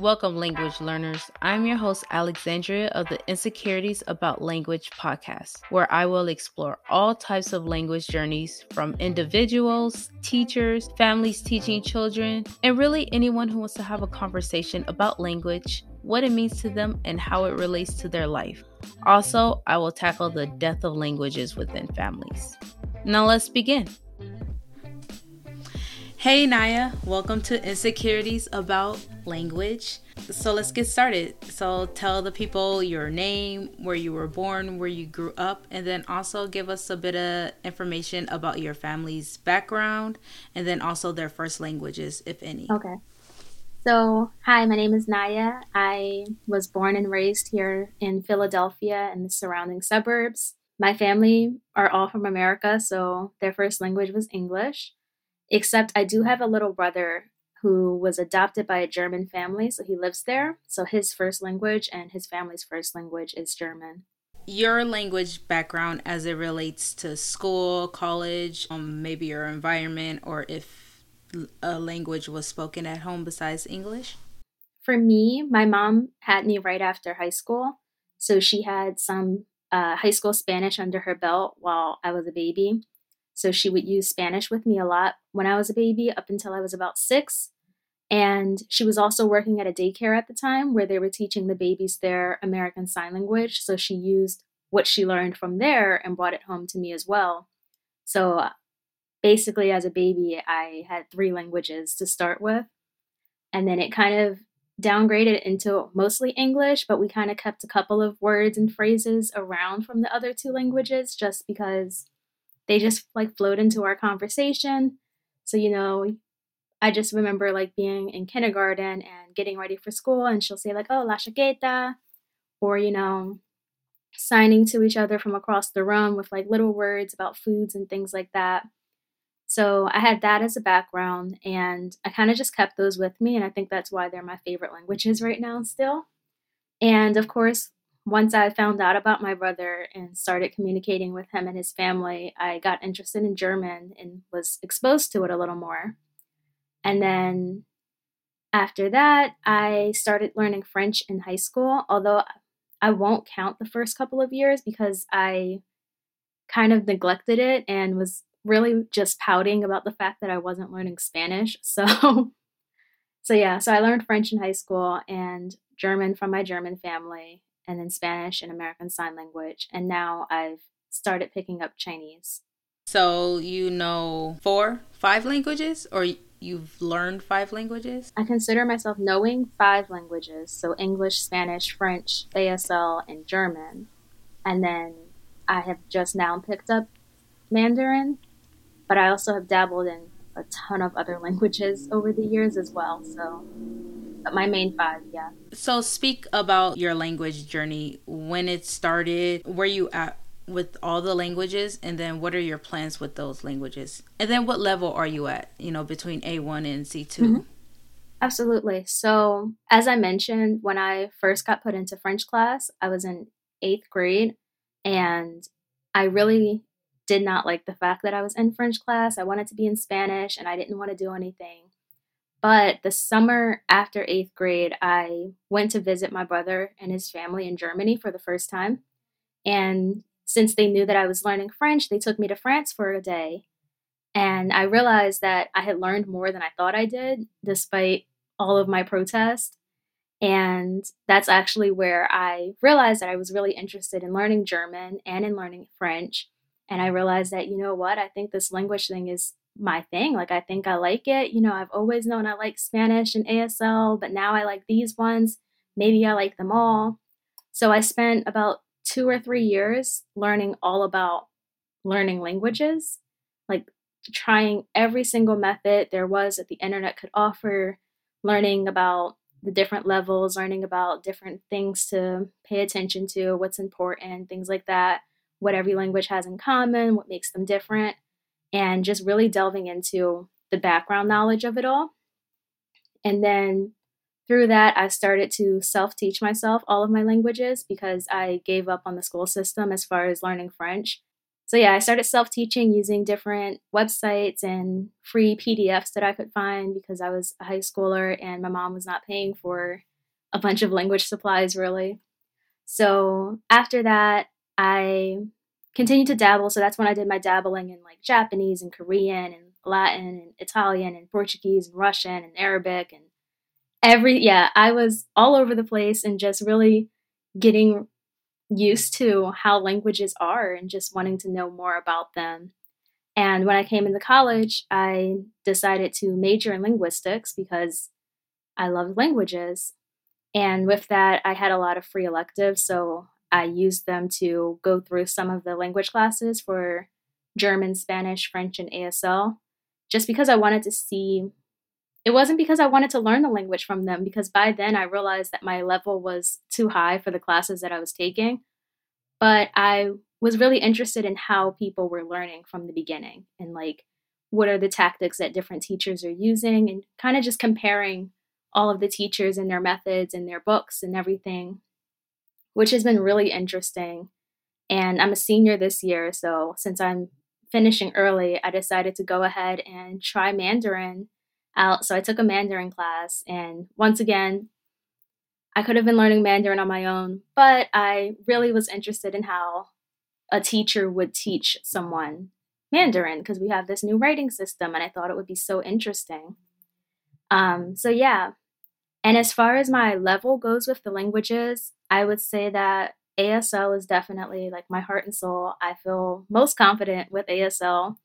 Welcome, language learners. I'm your host, Alexandria of the Insecurities About Language podcast, where I will explore all types of language journeys from individuals, teachers, families teaching children, and really anyone who wants to have a conversation about language, what it means to them, and how it relates to their life. Also, I will tackle the death of languages within families. Now, let's begin. Hey Niyah, welcome to Insecurities About Language. So let's get started. So tell the people your name, where you were born, where you grew up, and then also give us a bit of information about your family's background and then also their first languages, if any. Okay. So, hi, my name is Niyah. I was born and raised here in Philadelphia and the surrounding suburbs. My family are all from America, so their first language was English except I do have a little brother who was adopted by a German family, so he lives there. So his first language and his family's first language is German. Your language background as it relates to school, college, um, maybe your environment, or if a language was spoken at home besides English? For me, my mom had me right after high school. So she had some uh, high school Spanish under her belt while I was a baby. So she would use Spanish with me a lot when I was a baby up until I was about six. And she was also working at a daycare at the time where they were teaching the babies their American Sign Language. So she used what she learned from there and brought it home to me as well. So uh, basically, as a baby, I had three languages to start with. And then it kind of downgraded into mostly English, but we kind of kept a couple of words and phrases around from the other two languages just because they just like flowed into our conversation. So, you know, I just remember like being in kindergarten and getting ready for school, and she'll say, like, oh, la chaqueta, or, you know, signing to each other from across the room with like little words about foods and things like that. So I had that as a background, and I kind of just kept those with me, and I think that's why they're my favorite languages right now still. And of course, once I found out about my brother and started communicating with him and his family, I got interested in German and was exposed to it a little more. And then after that, I started learning French in high school, although I won't count the first couple of years because I kind of neglected it and was really just pouting about the fact that I wasn't learning Spanish. So so yeah, so I learned French in high school and German from my German family and then Spanish and American Sign Language. And now I've started picking up Chinese. So you know four, five languages, or you've learned five languages? I consider myself knowing five languages. So English, Spanish, French, ASL, and German. And then I have just now picked up Mandarin, but I also have dabbled in a ton of other languages over the years as well. So but my main five, yeah. So speak about your language journey, when it started, where you at with all the languages, and then what are your plans with those languages? And then what level are you at, you know, between A1 and C2? Mm-hmm. Absolutely. So, as I mentioned, when I first got put into French class, I was in eighth grade, and I really did not like the fact that I was in French class. I wanted to be in Spanish, and I didn't want to do anything. But the summer after eighth grade, I went to visit my brother and his family in Germany for the first time. And since they knew that I was learning French, they took me to France for a day. And I realized that I had learned more than I thought I did, despite all of my protest. And that's actually where I realized that I was really interested in learning German and in learning French. And I realized that, you know what, I think this language thing is my thing. Like, I think I like it. You know, I've always known I like Spanish and ASL, but now I like these ones. Maybe I like them all. So I spent about two or three years learning all about learning languages, like trying every single method there was that the internet could offer, learning about the different levels, learning about different things to pay attention to, what's important, things like that, what every language has in common, what makes them different and just really delving into the background knowledge of it all. And then through that, I started to self teach myself all of my languages because I gave up on the school system as far as learning French. so yeah, I started self teaching using different websites and free PDFs that I could find because I was a high schooler and my mom was not paying for a bunch of language supplies really. So after that, I continued to dabble. So that's when I did my dabbling in like Japanese and Korean and Latin and Italian and Portuguese and Russian and Arabic and every, yeah, I was all over the place and just really getting used to how languages are and just wanting to know more about them. And when I came into college, I decided to major in linguistics because I love languages. And with that, I had a lot of free electives. So I used them to go through some of the language classes for German, Spanish, French, and ASL, just because I wanted to see. It wasn't because I wanted to learn the language from them, because by then I realized that my level was too high for the classes that I was taking. But I was really interested in how people were learning from the beginning and like what are the tactics that different teachers are using and kind of just comparing all of the teachers and their methods and their books and everything, which has been really interesting. And I'm a senior this year, so since I'm finishing early, I decided to go ahead and try Mandarin out. So I took a Mandarin class, and once again, I could have been learning Mandarin on my own, but I really was interested in how a teacher would teach someone Mandarin because we have this new writing system, and I thought it would be so interesting. Um, so yeah, and as far as my level goes with the languages, I would say that ASL is definitely like my heart and soul. I feel most confident with ASL.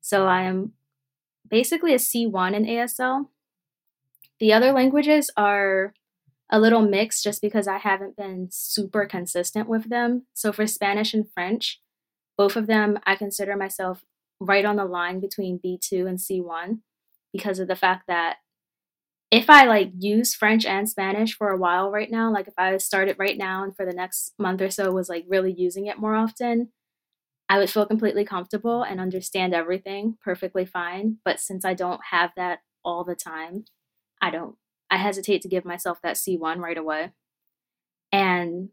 So I am basically a C1 in ASL. The other languages are a little mixed just because I haven't been super consistent with them. So for Spanish and French, both of them, I consider myself right on the line between B2 and C1 because of the fact that if I like use French and Spanish for a while right now, like if I started right now and for the next month or so was like really using it more often, I would feel completely comfortable and understand everything perfectly fine. But since I don't have that all the time, I don't, I hesitate to give myself that C1 right away. And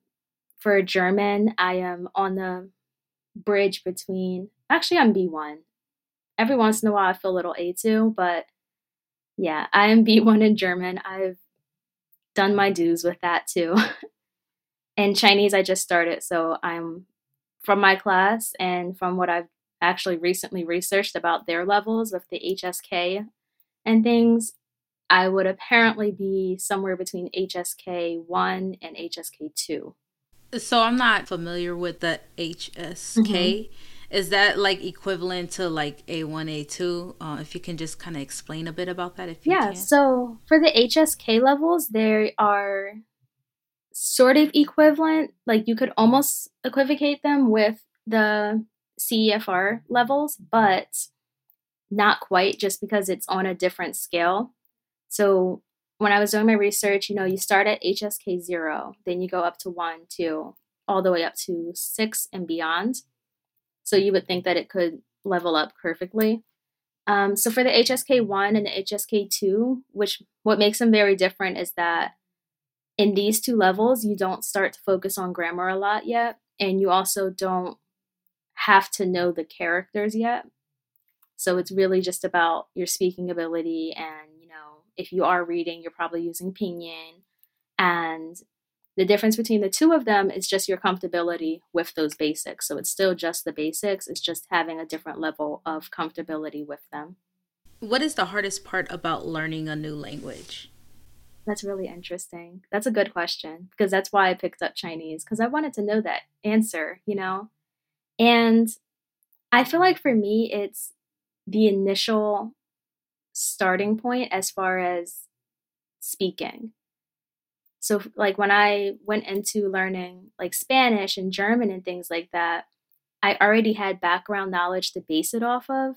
for German, I am on the bridge between, actually, I'm B1. Every once in a while, I feel a little A2, but yeah, I am B1 in German. I've done my dues with that too. in Chinese, I just started. So I'm from my class and from what I've actually recently researched about their levels with the HSK and things, I would apparently be somewhere between HSK 1 and HSK 2. So I'm not familiar with the HSK. Mm-hmm. Is that like equivalent to like A1, A2? Uh, if you can just kind of explain a bit about that, if you yeah. Can. So for the HSK levels, they are sort of equivalent. Like you could almost equivocate them with the CEFR levels, but not quite just because it's on a different scale. So when I was doing my research, you know, you start at HSK 0, then you go up to 1, 2, all the way up to 6 and beyond. So you would think that it could level up perfectly. Um, so for the HSK1 and the HSK2, which what makes them very different is that in these two levels, you don't start to focus on grammar a lot yet, and you also don't have to know the characters yet. So it's really just about your speaking ability, and you know, if you are reading, you're probably using pinyin, and the difference between the two of them is just your comfortability with those basics. So it's still just the basics, it's just having a different level of comfortability with them. What is the hardest part about learning a new language? That's really interesting. That's a good question because that's why I picked up Chinese because I wanted to know that answer, you know? And I feel like for me, it's the initial starting point as far as speaking. So like when I went into learning like Spanish and German and things like that, I already had background knowledge to base it off of.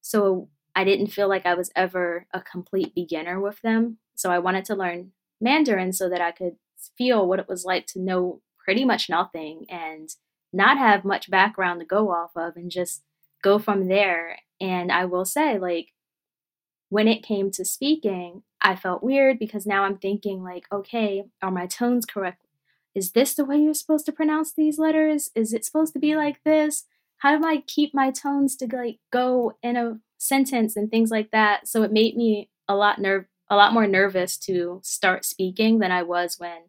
So I didn't feel like I was ever a complete beginner with them. So I wanted to learn Mandarin so that I could feel what it was like to know pretty much nothing and not have much background to go off of and just go from there. And I will say, like, when it came to speaking, I felt weird because now I'm thinking, like, okay, are my tones correct? Is this the way you're supposed to pronounce these letters? Is it supposed to be like this? how do I keep my tones to like go in a sentence and things like that. So it made me a lot nerve a lot more nervous to start speaking than I was when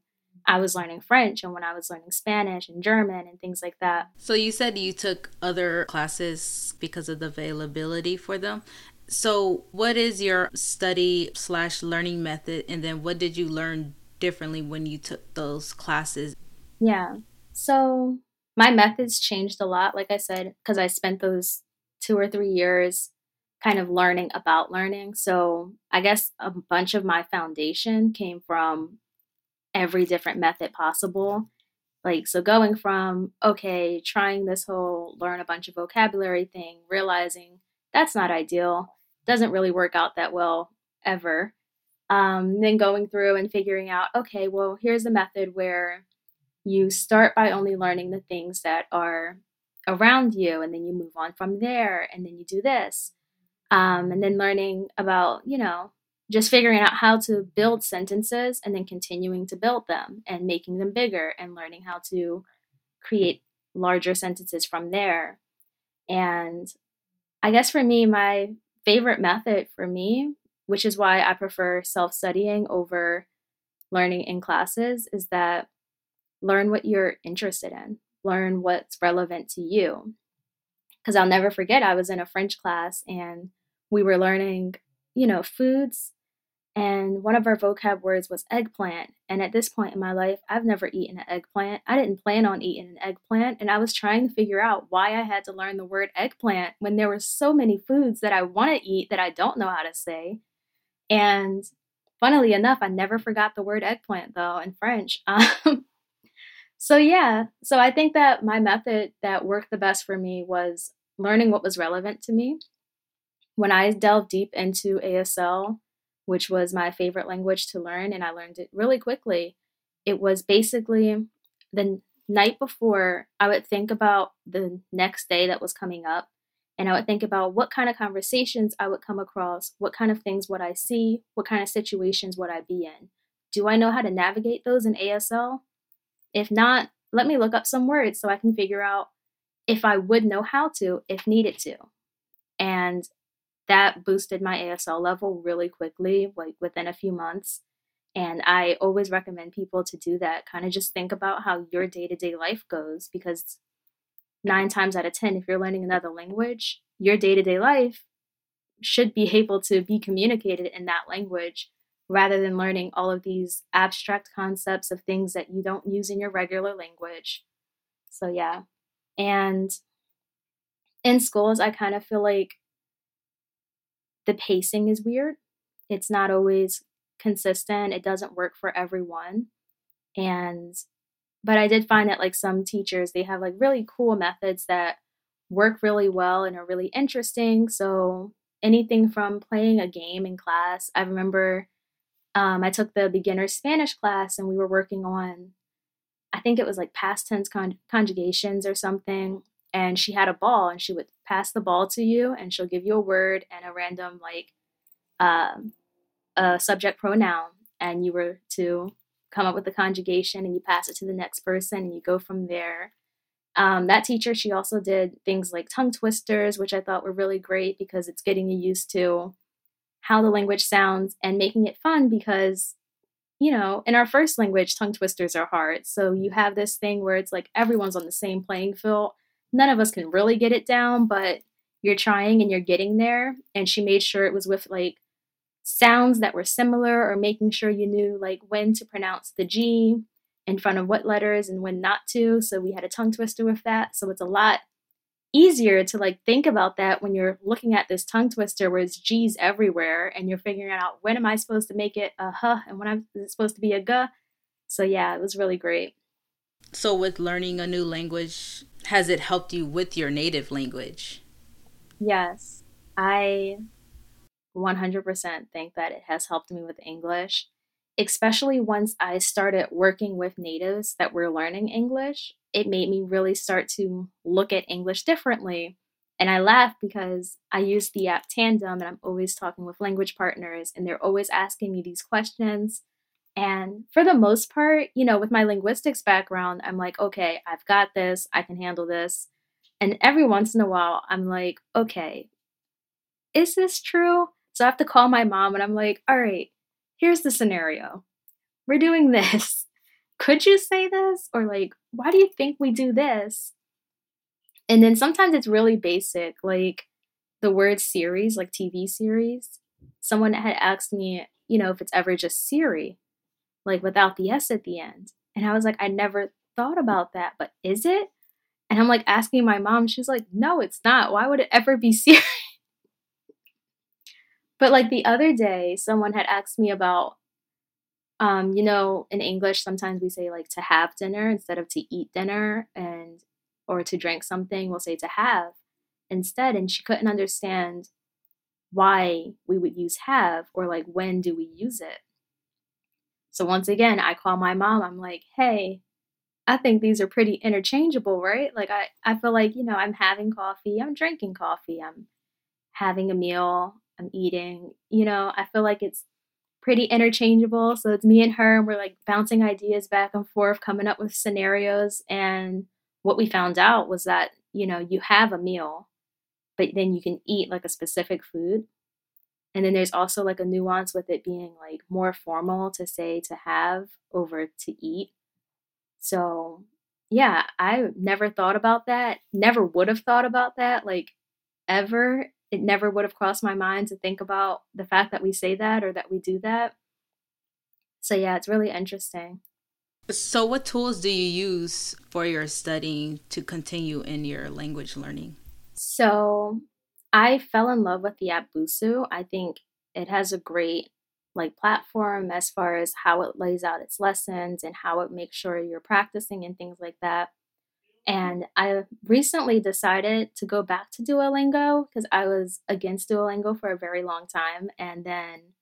I was learning French and when I was learning Spanish and German and things like that. So you said you took other classes because of the availability for them. So what is your study slash learning method and then what did you learn differently when you took those classes? Yeah. So my methods changed a lot, like I said, because I spent those two or three years kind of learning about learning. So I guess a bunch of my foundation came from every different method possible. Like, so going from, okay, trying this whole learn a bunch of vocabulary thing, realizing that's not ideal, doesn't really work out that well ever. Um, then going through and figuring out, okay, well, here's a method where you start by only learning the things that are around you, and then you move on from there, and then you do this. Um, and then learning about, you know, just figuring out how to build sentences and then continuing to build them and making them bigger and learning how to create larger sentences from there. And I guess for me, my favorite method for me, which is why I prefer self studying over learning in classes, is that learn what you're interested in, learn what's relevant to you. Because I'll never forget, I was in a French class and we were learning, you know, foods. And one of our vocab words was eggplant. And at this point in my life, I've never eaten an eggplant. I didn't plan on eating an eggplant. And I was trying to figure out why I had to learn the word eggplant when there were so many foods that I want to eat that I don't know how to say. And funnily enough, I never forgot the word eggplant though in French. Um, so yeah, so I think that my method that worked the best for me was learning what was relevant to me. When I delved deep into ASL, which was my favorite language to learn, and I learned it really quickly, it was basically the night before I would think about the next day that was coming up. And I would think about what kind of conversations I would come across, what kind of things would I see, what kind of situations would I be in. Do I know how to navigate those in ASL? If not, let me look up some words so I can figure out if I would know how to if needed to. And that boosted my ASL level really quickly, like within a few months. And I always recommend people to do that. Kind of just think about how your day to day life goes because nine times out of 10, if you're learning another language, your day to day life should be able to be communicated in that language rather than learning all of these abstract concepts of things that you don't use in your regular language. So, yeah. And in schools, I kind of feel like the pacing is weird. It's not always consistent, it doesn't work for everyone. And, but I did find that like some teachers, they have like really cool methods that work really well and are really interesting. So, anything from playing a game in class, I remember um, I took the beginner Spanish class and we were working on, I think it was like past tense con- conjugations or something. And she had a ball and she would pass the ball to you and she'll give you a word and a random, like, um, a subject pronoun. And you were to come up with the conjugation and you pass it to the next person and you go from there. Um, that teacher, she also did things like tongue twisters, which I thought were really great because it's getting you used to how the language sounds and making it fun because you know, in our first language, tongue twisters are hard. So you have this thing where it's like everyone's on the same playing field. None of us can really get it down, but you're trying and you're getting there. And she made sure it was with like sounds that were similar or making sure you knew like when to pronounce the G in front of what letters and when not to. So we had a tongue twister with that. So it's a lot easier to like think about that when you're looking at this tongue twister where it's G's everywhere and you're figuring out when am I supposed to make it a huh and when I'm supposed to be a guh. So yeah, it was really great. So with learning a new language, has it helped you with your native language? Yes. I 100% think that it has helped me with English, especially once I started working with natives that were learning English it made me really start to look at English differently. And I laugh because I use the app Tandem and I'm always talking with language partners and they're always asking me these questions. And for the most part, you know, with my linguistics background, I'm like, okay, I've got this, I can handle this. And every once in a while, I'm like, okay, is this true? So I have to call my mom and I'm like, all right, here's the scenario. We're doing this. Could you say this? Or like, why do you think we do this? And then sometimes it's really basic, like the word series, like TV series. Someone had asked me, you know, if it's ever just Siri, like without the S at the end. And I was like, I never thought about that, but is it? And I'm like asking my mom, she's like, no, it's not. Why would it ever be Siri? but like the other day, someone had asked me about, um, you know, in English, sometimes we say like to have dinner instead of to eat dinner, and or to drink something, we'll say to have instead. And she couldn't understand why we would use have or like when do we use it. So once again, I call my mom. I'm like, hey, I think these are pretty interchangeable, right? Like I, I feel like, you know, I'm having coffee, I'm drinking coffee, I'm having a meal, I'm eating, you know, I feel like it's pretty interchangeable. So it's me and her, and we're like bouncing ideas back and forth, coming up with scenarios. And what we found out was that, you know, you have a meal, but then you can eat like a specific food. And then there's also like a nuance with it being like more formal to say to have over to eat. So, yeah, I never thought about that. Never would have thought about that, like ever. It never would have crossed my mind to think about the fact that we say that or that we do that. So, yeah, it's really interesting. So, what tools do you use for your studying to continue in your language learning? So, I fell in love with the app Busuu. I think it has a great like platform as far as how it lays out its lessons and how it makes sure you're practicing and things like that. And I recently decided to go back to Duolingo because I was against Duolingo for a very long time. And then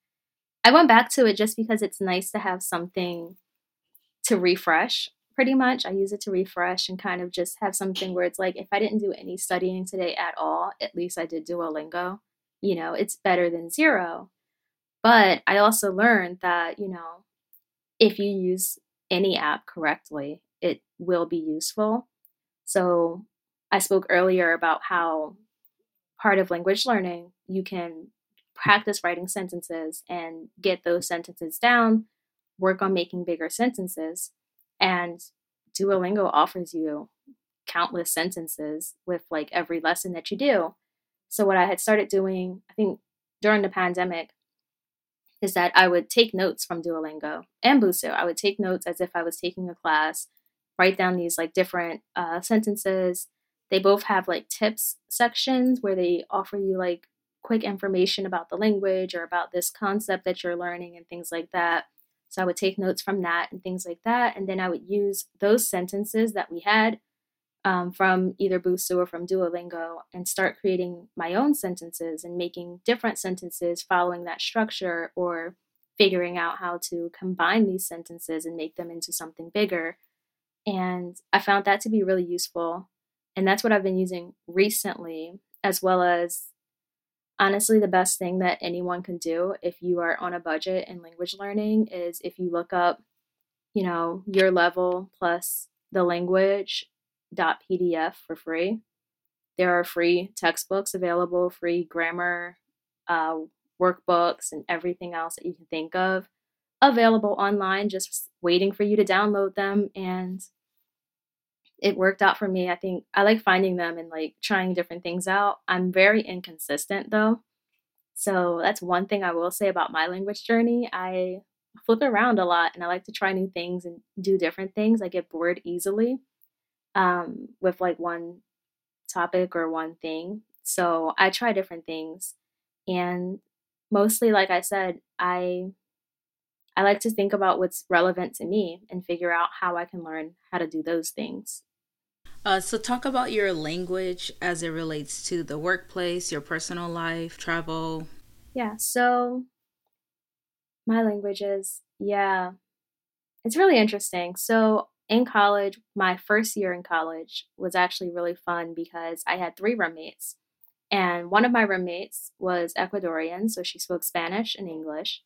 I went back to it just because it's nice to have something to refresh, pretty much. I use it to refresh and kind of just have something where it's like, if I didn't do any studying today at all, at least I did Duolingo. You know, it's better than zero. But I also learned that, you know, if you use any app correctly, it will be useful. So I spoke earlier about how part of language learning, you can practice writing sentences and get those sentences down, work on making bigger sentences. And Duolingo offers you countless sentences with like every lesson that you do. So, what I had started doing, I think during the pandemic, is that I would take notes from Duolingo and Busuu. I would take notes as if I was taking a class, write down these like different uh, sentences. They both have like tips sections where they offer you like quick information about the language or about this concept that you're learning and things like that. So I would take notes from that and things like that. And then I would use those sentences that we had um, from either Busuu or from Duolingo and start creating my own sentences and making different sentences following that structure or figuring out how to combine these sentences and make them into something bigger. And I found that to be really useful. And that's what I've been using recently, as well as honestly, the best thing that anyone can do if you are on a budget in language learning is if you look up, you know, your level plus the language PDF for free. There are free textbooks available, free grammar uh, workbooks, and everything else that you can think of available online, just waiting for you to download them. And it worked out for me. I think I like finding them and like trying different things out. I'm very inconsistent though. So that's one thing I will say about my language journey. I flip around a lot and I like to try new things and do different things. I get bored easily um, with like one topic or one thing. So I try different things. And mostly, like I said, I I like to think about what's relevant to me and figure out how I can learn how to do those things. Uh, so, talk about your language as it relates to the workplace, your personal life, travel. Yeah, so my languages, yeah, it's really interesting. So, in college, my first year in college was actually really fun because I had three roommates. And one of my roommates was Ecuadorian, so she spoke Spanish and English.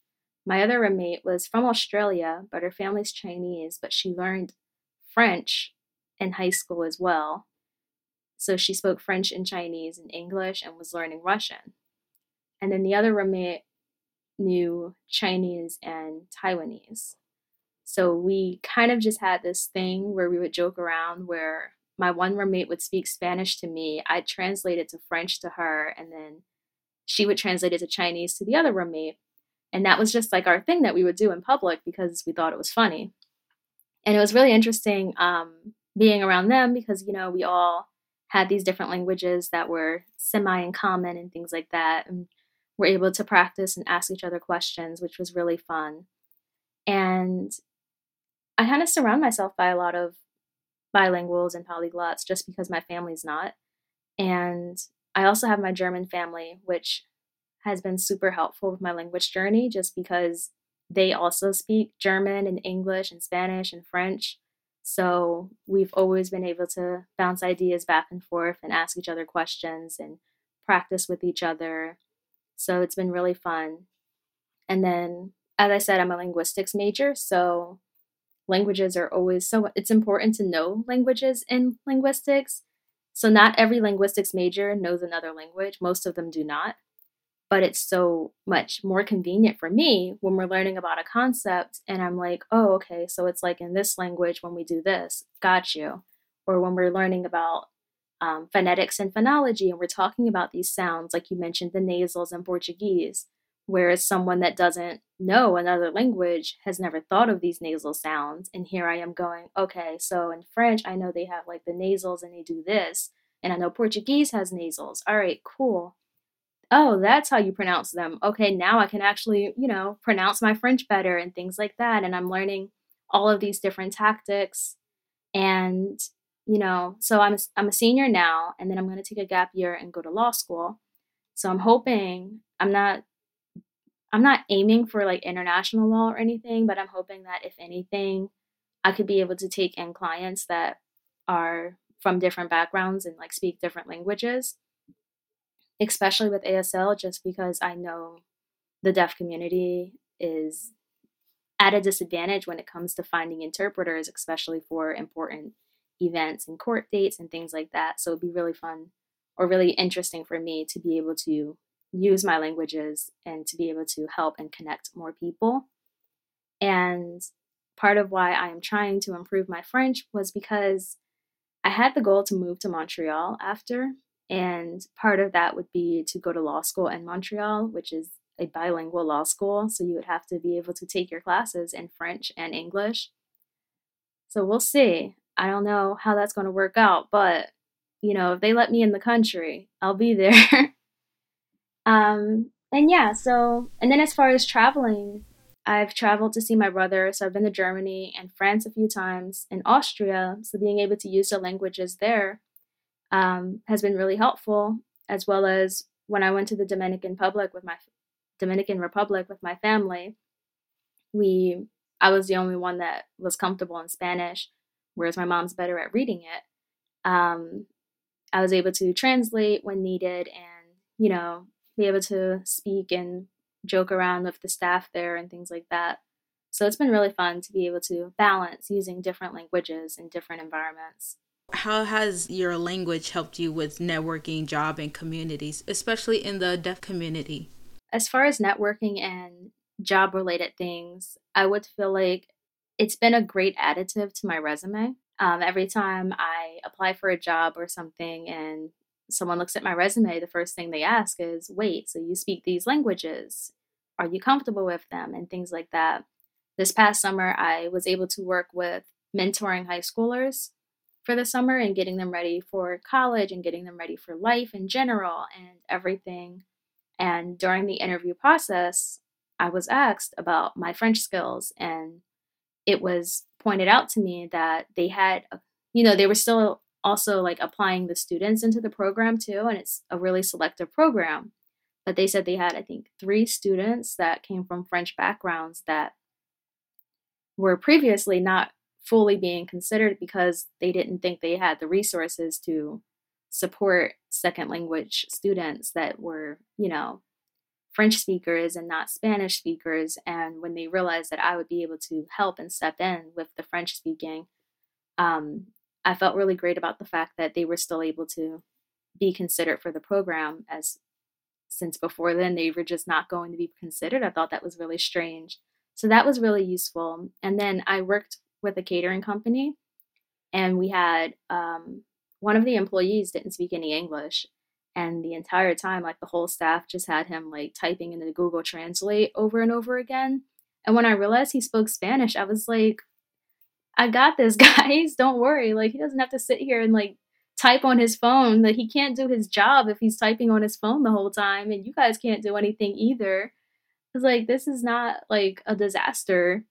My other roommate was from Australia, but her family's Chinese, but she learned French in high school as well. So she spoke French and Chinese and English and was learning Russian. And then the other roommate knew Chinese and Taiwanese. So we kind of just had this thing where we would joke around where my one roommate would speak Spanish to me, I'd translate it to French to her, and then she would translate it to Chinese to the other roommate. And that was just like our thing that we would do in public because we thought it was funny. And it was really interesting um, being around them because, you know, we all had these different languages that were semi in common and things like that. And we're able to practice and ask each other questions, which was really fun. And I kind of surround myself by a lot of bilinguals and polyglots just because my family's not. And I also have my German family, which has been super helpful with my language journey just because they also speak German and English and Spanish and French. So we've always been able to bounce ideas back and forth and ask each other questions and practice with each other. So it's been really fun. And then, as I said, I'm a linguistics major. So languages are always so, it's important to know languages in linguistics so, not every linguistics major knows another language, most of them do not. But it's so much more convenient for me when we're learning about a concept and I'm like, oh, okay, so it's like in this language when we do this, got you. Or when we're learning about um, phonetics and phonology and we're talking about these sounds, like you mentioned, the nasals in Portuguese. Whereas someone that doesn't know another language has never thought of these nasal sounds. And here I am going, okay, so in French, I know they have like the nasals and they do this. And I know Portuguese has nasals. All right, cool. Oh, that's how you pronounce them. Okay, now I can actually, you know, pronounce my French better and things like that. And I'm learning all of these different tactics. And, you know, so I'm, I'm a senior now, and then I'm going to take a gap year and go to law school. So I'm hoping I'm not I'm not aiming for like international law or anything, but I'm hoping that if anything, I could be able to take in clients that are from different backgrounds and like speak different languages, especially with ASL, just because I know the deaf community is at a disadvantage when it comes to finding interpreters, especially for important events and court dates and things like that. So it'd be really fun or really interesting for me to be able to use my languages and to be able to help and connect more people. And part of why I am trying to improve my French was because I had the goal to move to Montreal after. And part of that would be to go to law school in Montreal, which is a bilingual law school. So you would have to be able to take your classes in French and English. So we'll see. I don't know how that's going to work out, but you know, if they let me in the country, I'll be there. Um, and yeah, so, and then as far as traveling, I've traveled to see my brother. So I've been to Germany and France a few times and Austria. So being able to use the languages there um, has been really helpful, as well as when I went to the Dominican Republic with my Dominican Republic with my family. We, I was the only one that was comfortable in Spanish, whereas my mom's better at reading it. Um, I was able to translate when needed, and you know, be able to speak and joke around with the staff there and things like that. So it's been really fun to be able to balance using different languages in different environments. How has your language helped you with networking, job, and communities, especially in the deaf community? As far as networking and job related things, I would feel like it's been a great additive to my resume. Um, every time I apply for a job or something and someone looks at my resume, the first thing they ask is, wait, so you speak these languages? Are you comfortable with them? And things like that. This past summer, I was able to work with mentoring high schoolers for the summer and getting them ready for college and getting them ready for life in general and everything. And during the interview process, I was asked about my French skills, and it was pointed out to me that they had, you know, they were still also like applying the students into the program too and it's a really selective program but they said they had i think three students that came from french backgrounds that were previously not fully being considered because they didn't think they had the resources to support second language students that were you know french speakers and not spanish speakers and when they realized that i would be able to help and step in with the french speaking um, I felt really great about the fact that they were still able to be considered for the program as since before then they were just not going to be considered. I thought that was really strange. So that was really useful. And then I worked with a catering company and we had um, one of the employees didn't speak any English. And the entire time, like the whole staff just had him like typing into Google Translate over and over again. And when I realized he spoke Spanish, I was like, I got this, guys. Don't worry. Like, he doesn't have to sit here and like type on his phone. That he can't do his job if he's typing on his phone the whole time. And you guys can't do anything either. It's like, this is not like a disaster.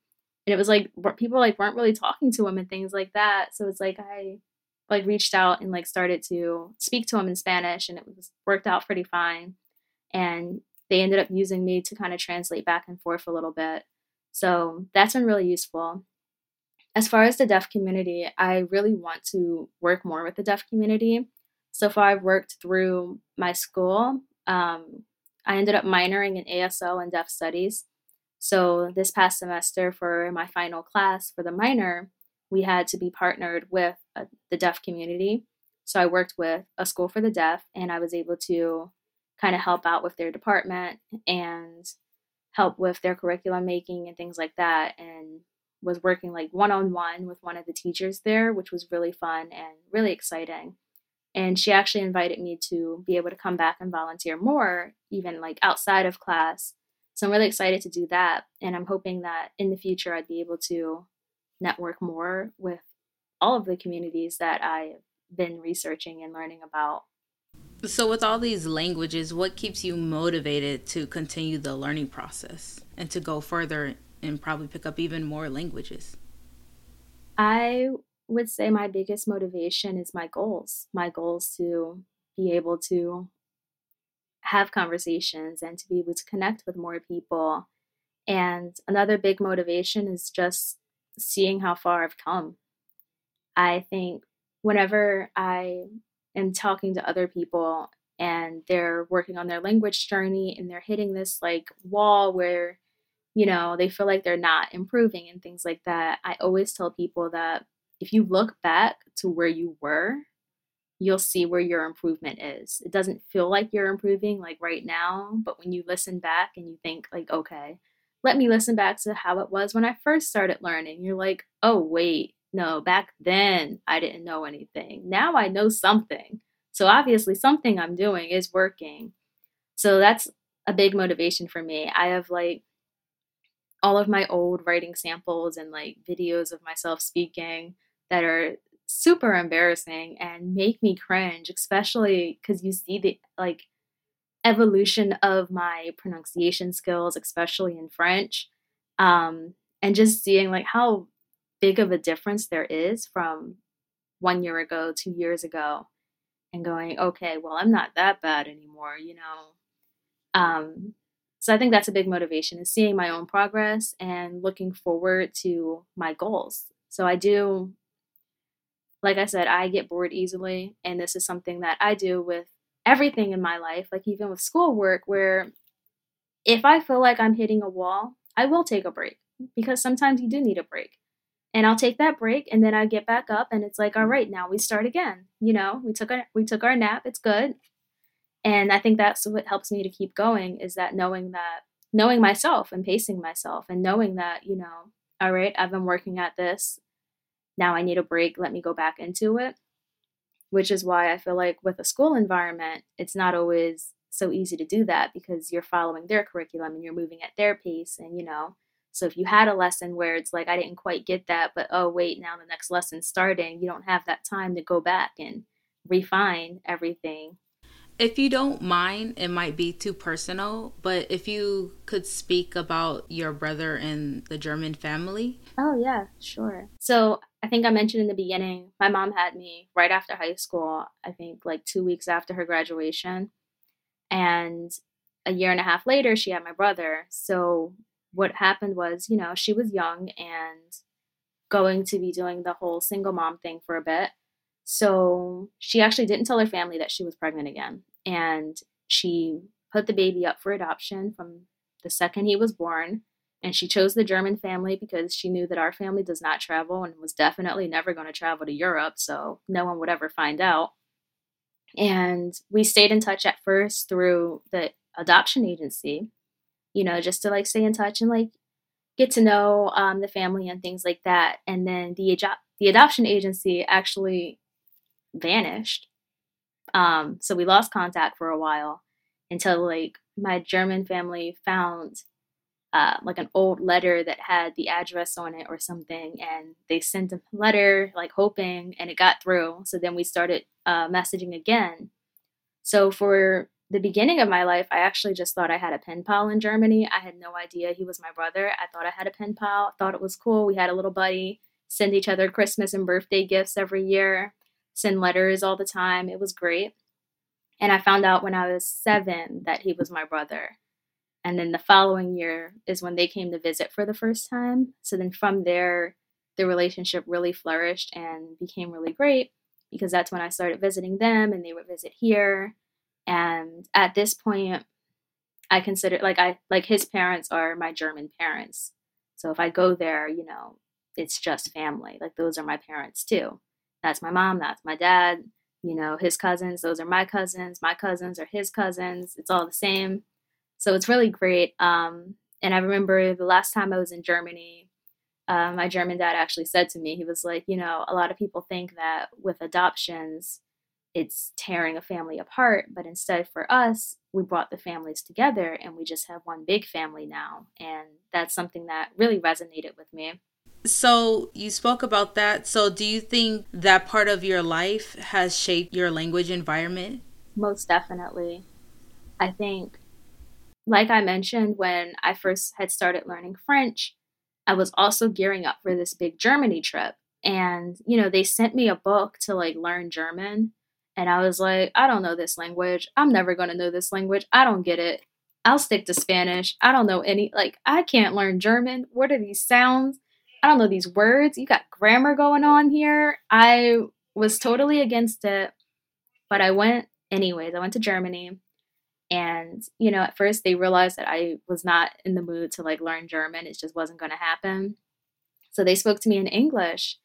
And it was like, people like weren't really talking to him and things like that. So it's like, I like reached out and like started to speak to him in Spanish and it was worked out pretty fine. And they ended up using me to kind of translate back and forth a little bit. So that's been really useful. As far as the deaf community, I really want to work more with the deaf community. So far, I've worked through my school. Um, I ended up minoring in ASL and deaf studies. So this past semester, for my final class for the minor, we had to be partnered with uh, the deaf community. So I worked with a school for the deaf, and I was able to kind of help out with their department and help with their curriculum making and things like that. And was working like one on one with one of the teachers there, which was really fun and really exciting. And she actually invited me to be able to come back and volunteer more, even like outside of class. So I'm really excited to do that. And I'm hoping that in the future I'd be able to network more with all of the communities that I've been researching and learning about. So, with all these languages, what keeps you motivated to continue the learning process and to go further and probably pick up even more languages? I would say my biggest motivation is my goals. My goals to be able to have conversations and to be able to connect with more people. And another big motivation is just seeing how far I've come. I think whenever I am talking to other people and they're working on their language journey and they're hitting this like wall where you know, they feel like they're not improving and things like that. I always tell people that if you look back to where you were, you'll see where your improvement is. It doesn't feel like you're improving like right now, but when you listen back and you think like, okay, let me listen back to how it was when I first started learning. You're like, oh wait, no, back then I didn't know anything. Now I know something. So obviously something I'm doing is working. So that's a big motivation for me. I have like all of my old writing samples and like videos of myself speaking that are super embarrassing and make me cringe, especially because you see the like evolution of my pronunciation skills, especially in French. Um, and just seeing like how big of a difference there is from one year ago, two years ago, and going, okay, well, I'm not that bad anymore, you know. Um, so I think that's a big motivation is seeing my own progress and looking forward to my goals. So I do like I said, I get bored easily and this is something that I do with everything in my life, like even with schoolwork where if I feel like I'm hitting a wall, I will take a break because sometimes you do need a break. And I'll take that break and then I get back up and it's like, all right, now we start again. You know, we took our we took our nap, it's good and i think that's what helps me to keep going is that knowing that knowing myself and pacing myself and knowing that you know all right i've been working at this now i need a break let me go back into it which is why i feel like with a school environment it's not always so easy to do that because you're following their curriculum and you're moving at their pace and you know so if you had a lesson where it's like i didn't quite get that but oh wait now the next lesson's starting you don't have that time to go back and refine everything if you don't mind, it might be too personal, but if you could speak about your brother and the German family. Oh, yeah, sure. So I think I mentioned in the beginning, my mom had me right after high school, I think like two weeks after her graduation. And a year and a half later, she had my brother. So what happened was, you know, she was young and going to be doing the whole single mom thing for a bit. So she actually didn't tell her family that she was pregnant again. And she put the baby up for adoption from the second he was born. And she chose the German family because she knew that our family does not travel and was definitely never going to travel to Europe. So no one would ever find out. And we stayed in touch at first through the adoption agency, you know, just to like stay in touch and like get to know um, the family and things like that. And then the, the adoption agency actually vanished. Um, so we lost contact for a while until like my German family found uh, like an old letter that had the address on it or something, and they sent a letter like hoping, and it got through. So then we started uh, messaging again. So for the beginning of my life, I actually just thought I had a pen pal in Germany. I had no idea he was my brother. I thought I had a pen pal. Thought it was cool. We had a little buddy. Send each other Christmas and birthday gifts every year. Send letters all the time. It was great. And I found out when I was seven that he was my brother. And then the following year is when they came to visit for the first time. So then from there, the relationship really flourished and became really great because that's when I started visiting them and they would visit here. And at this point, I consider like I like his parents are my German parents. So if I go there, you know, it's just family. Like those are my parents too. That's my mom, that's my dad, you know, his cousins, those are my cousins, my cousins are his cousins. It's all the same. So it's really great. Um, and I remember the last time I was in Germany, uh, my German dad actually said to me, he was like, you know, a lot of people think that with adoptions, it's tearing a family apart. But instead, for us, we brought the families together and we just have one big family now. And that's something that really resonated with me. So, you spoke about that. So, do you think that part of your life has shaped your language environment? Most definitely. I think like I mentioned, when I first had started learning French, I was also gearing up for this big Germany trip. And, you know, they sent me a book to like learn German. And I was like, I don't know this language. I'm never going to know this language. I don't get it. I'll stick to Spanish. I don't know any, like, I can't learn German. What are these sounds? I don't know these words. You got grammar going on here. I was totally against it. But I went anyways. I went to Germany and you know at first they realized that i was not in the mood to like learn german it just wasn't going to happen so they spoke to me in english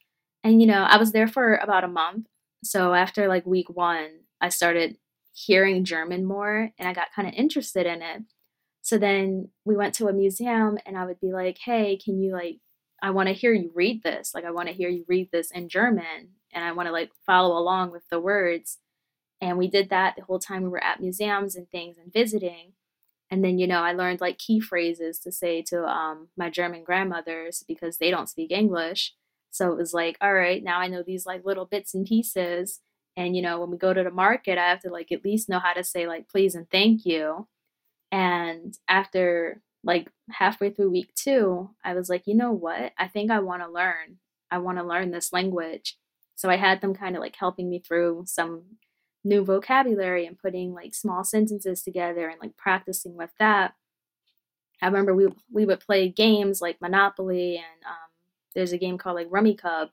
and you know i was there for about a month so after like week one i started hearing german more and i got kind of interested in it so then we went to a museum and i would be like hey can you like i want to hear you read this like i want to hear you read this in german and i want to like follow along with the words and we did that the whole time we were at museums and things and visiting. And then, you know, I learned like key phrases to say to um, my German grandmothers because they don't speak English. So it was like, all right, now I know these like little bits and pieces. And, you know, when we go to the market, I have to like at least know how to say like please and thank you. And after like halfway through week two, I was like, you know what? I think I want to learn. I want to learn this language. So I had them kind of like helping me through some new vocabulary and putting like small sentences together and like practicing with that. I remember we we would play games like Monopoly and um, there's a game called like Rummikub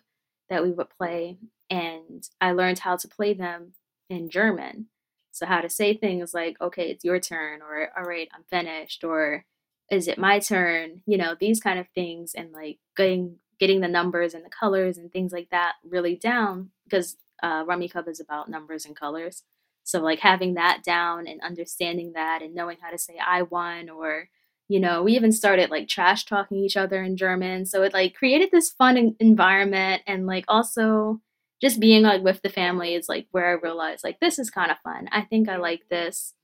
that we would play, and I learned how to play them in German. So how to say things like, "Okay, it's your turn," or "All right, I'm finished," or "Is it my turn?" You know, these kind of things, and like getting getting the numbers and the colors and things like that really down because uh, Rummikub is about numbers and colors. So like having that down and understanding that and knowing how to say I won or you know we even started like trash talking each other in German. So it like created this fun environment and like also just being like with the family is like where I realized like this is kind of fun. I think I like this.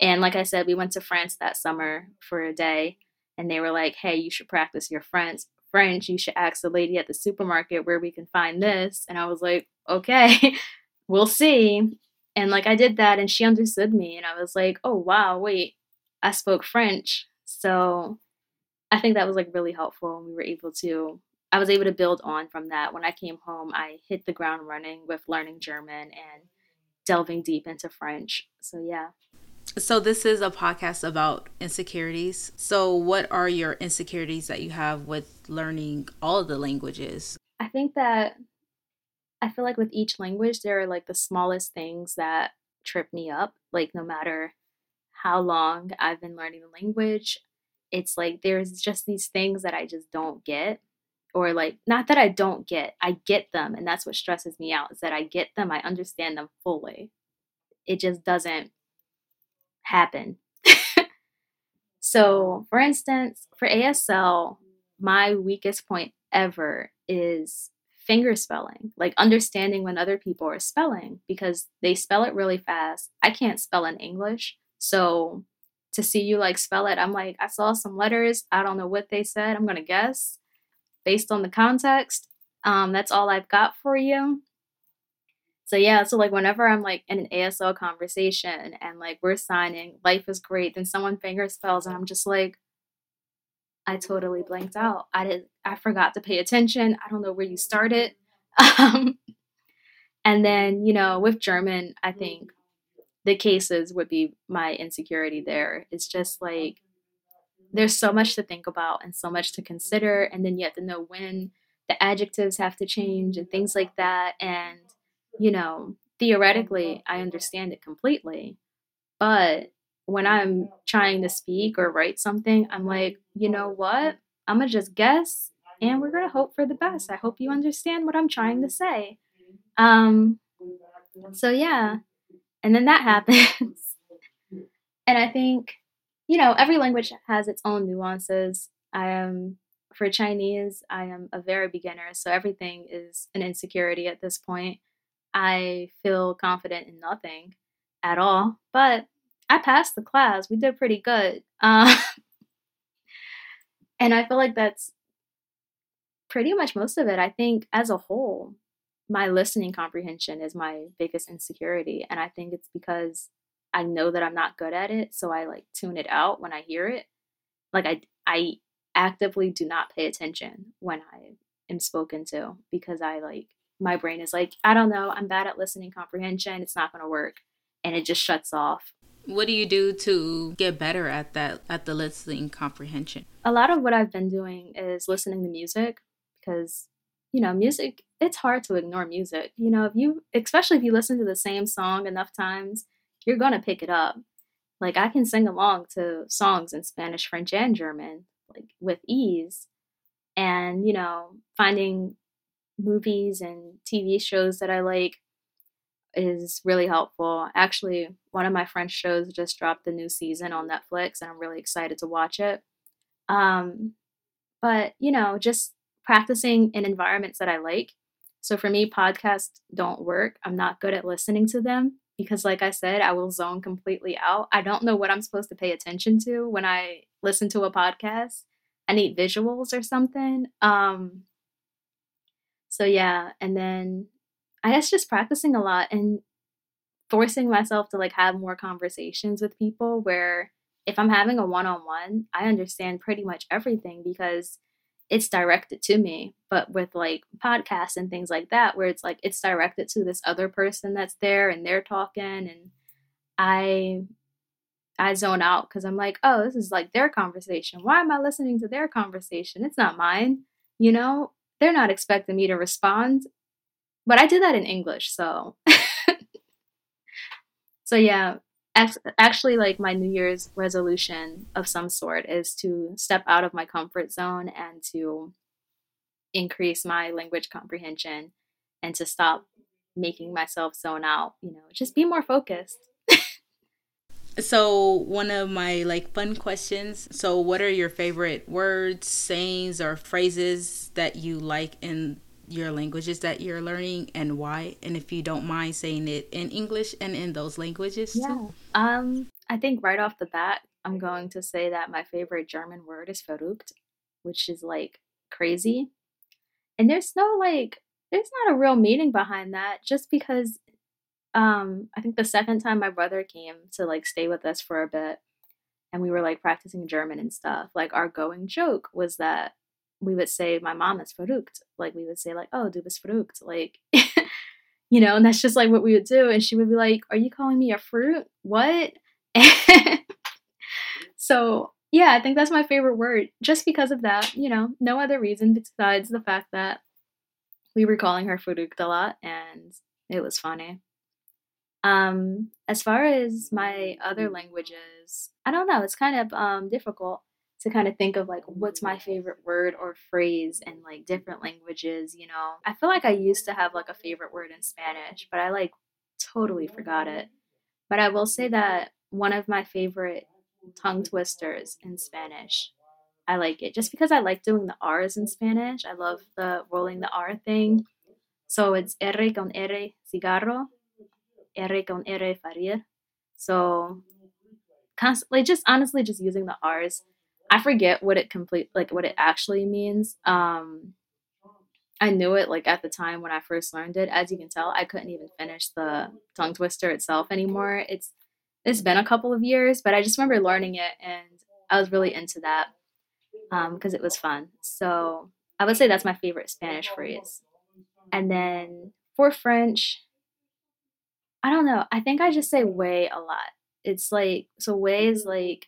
And like I said, we went to France that summer for a day and they were like, "Hey, you should practice your French. French. You should ask the lady at the supermarket where we can find this." And I was like, okay, we'll see. And like I did that and she understood me and I was like, oh wow, wait, I spoke French. So I think that was like really helpful and we were able to I was able to build on from that. When I came home, I hit the ground running with learning German and delving deep into French. So yeah. So this is a podcast about insecurities. So what are your insecurities that you have with learning all of the languages? I think that I feel like with each language, there are like the smallest things that trip me up. Like, no matter how long I've been learning the language, it's like there's just these things that I just don't get. Or like not that I don't get, I get them and that's what stresses me out is that I get them, I understand them fully. It just doesn't happen. so, for instance, for ASL, my weakest point ever is finger spelling, like understanding when other people are spelling because they spell it really fast. I can't spell in English. So to see you like spell it, I'm like, I saw some letters. I don't know what they said. I'm going to guess based on the context. Um, that's all I've got for you. So yeah, so like whenever I'm like in an ASL conversation and like we're signing, life is great, then someone finger spells and I'm just like, I totally blanked out. I did I forgot to pay attention. I don't know where you started. Um, and then, you know, with German, I think the cases would be my insecurity there. It's just like there's so much to think about and so much to consider and then you have to know when the adjectives have to change and things like that and you know, theoretically I understand it completely. But when I'm trying to speak or write something, I'm like, you know what? I'm going to just guess and we're going to hope for the best. I hope you understand what I'm trying to say. Um, so, yeah. And then that happens. and I think, you know, every language has its own nuances. I am, for Chinese, I am a very beginner. So everything is an insecurity at this point. I feel confident in nothing at all. But I passed the class. We did pretty good. Uh, and I feel like that's pretty much most of it. I think as a whole, my listening comprehension is my biggest insecurity. And I think it's because I know that I'm not good at it. So I like tune it out when I hear it. Like I, I actively do not pay attention when I am spoken to because I like, my brain is like, I don't know, I'm bad at listening comprehension. It's not going to work. And it just shuts off. What do you do to get better at that, at the listening comprehension? A lot of what I've been doing is listening to music because, you know, music, it's hard to ignore music. You know, if you, especially if you listen to the same song enough times, you're going to pick it up. Like, I can sing along to songs in Spanish, French, and German, like with ease. And, you know, finding movies and TV shows that I like is really helpful. Actually, one of my French shows just dropped the new season on Netflix, and I'm really excited to watch it. Um, but you know, just practicing in environments that I like. So for me, podcasts don't work. I'm not good at listening to them because, like I said, I will zone completely out. I don't know what I'm supposed to pay attention to when I listen to a podcast. I need visuals or something. Um, so yeah, and then I guess just practicing a lot and forcing myself to like have more conversations with people where if I'm having a one on one, I understand pretty much everything because it's directed to me. But with like podcasts and things like that, where it's like it's directed to this other person that's there and they're talking and I I zone out because I'm like, oh, this is like their conversation. Why am I listening to their conversation? It's not mine. You know, they're not expecting me to respond. But I did that in English, so. so yeah, actually, like my New Year's resolution of some sort is to step out of my comfort zone and to increase my language comprehension and to stop making myself zone out, you know, just be more focused. So one of my like fun questions so what are your favorite words sayings or phrases that you like in your languages that you're learning and why? And if you don't mind saying it in english and in those languages yeah. Too. um i think right off the bat i'm going to say that my favorite german word is verrückt which is like crazy. And there's no like there's not a real meaning behind that just because um i think the second time my brother came to like stay with us for a bit and we were like practicing german and stuff like our going joke was that we would say my mom is verrückt. Like we would say like, oh, du bist verrückt. Like, you know, and that's just like what we would do. And she would be like, are you calling me a fruit? What? so yeah, I think that's my favorite word just because of that. You know, no other reason besides the fact that we were calling her verrückt a lot and it was funny. Um, as far as my other languages, I don't know, it's kind of um, difficult to kind of think of like what's my favorite word or phrase in like different languages, you know. I feel like I used to have like a favorite word in Spanish, but I like totally forgot it. But I will say that one of my favorite tongue twisters in Spanish. I like it just because I like doing the R's in Spanish. I love the rolling the R thing. So it's R con R cigarro, R con R farir. So constantly just honestly just using the R's I forget what it complete like what it actually means. Um I knew it like at the time when I first learned it. As you can tell, I couldn't even finish the tongue twister itself anymore. It's it's been a couple of years, but I just remember learning it and I was really into that because um, it was fun. So I would say that's my favorite Spanish phrase. And then for French, I don't know. I think I just say ouais a lot. It's like, so ouais is like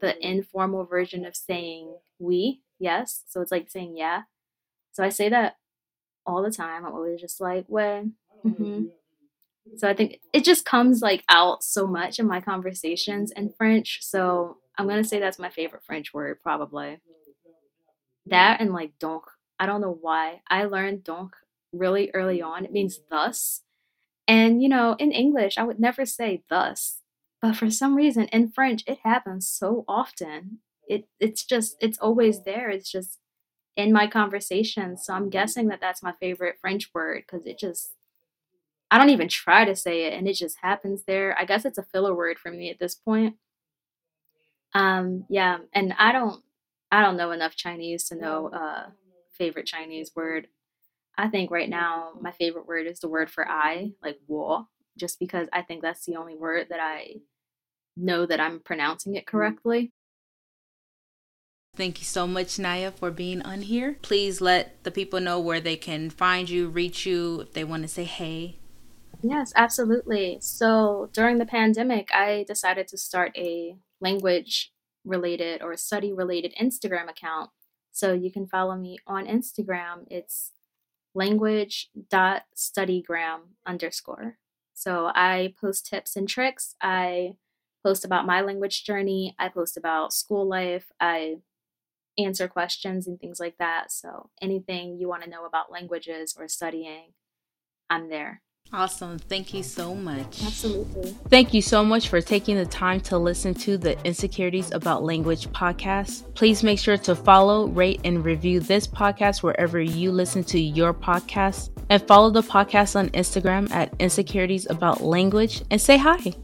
the informal version of saying we, yes. So it's like saying yeah. So I say that all the time. I'm always just like, ouais. Mm-hmm. So I think it just comes like out so much in my conversations in French. So I'm gonna say that's my favorite French word, probably. That and like donc. I don't know why. I learned donc really early on. It means thus. And you know, in English, I would never say thus. But for some reason in French, it happens so often. It it's just it's always there. It's just in my conversations. So I'm guessing that that's my favorite French word because it just I don't even try to say it and it just happens there. I guess it's a filler word for me at this point. Um yeah, and I don't I don't know enough Chinese to know uh favorite Chinese word. I think right now my favorite word is the word for I, like wo, just because I think that's the only word that I know that I'm pronouncing it mm-hmm. correctly. Thank you so much, Niyah, for being on here. Please let the people know where they can find you, reach you, if they want to say hey. Yes, absolutely. So during the pandemic, I decided to start a language related or study related Instagram account. So you can follow me on Instagram. It's language.studygram underscore. So I post tips and tricks. I post about my language journey. I post about school life. I answer questions and things like that. So anything you want to know about languages or studying, I'm there. Awesome. Thank you so much. Absolutely. Thank you so much for taking the time to listen to the Insecurities About Language podcast. Please make sure to follow, rate, and review this podcast wherever you listen to your podcast. And follow the podcast on Instagram at Insecurities About Language and say hi.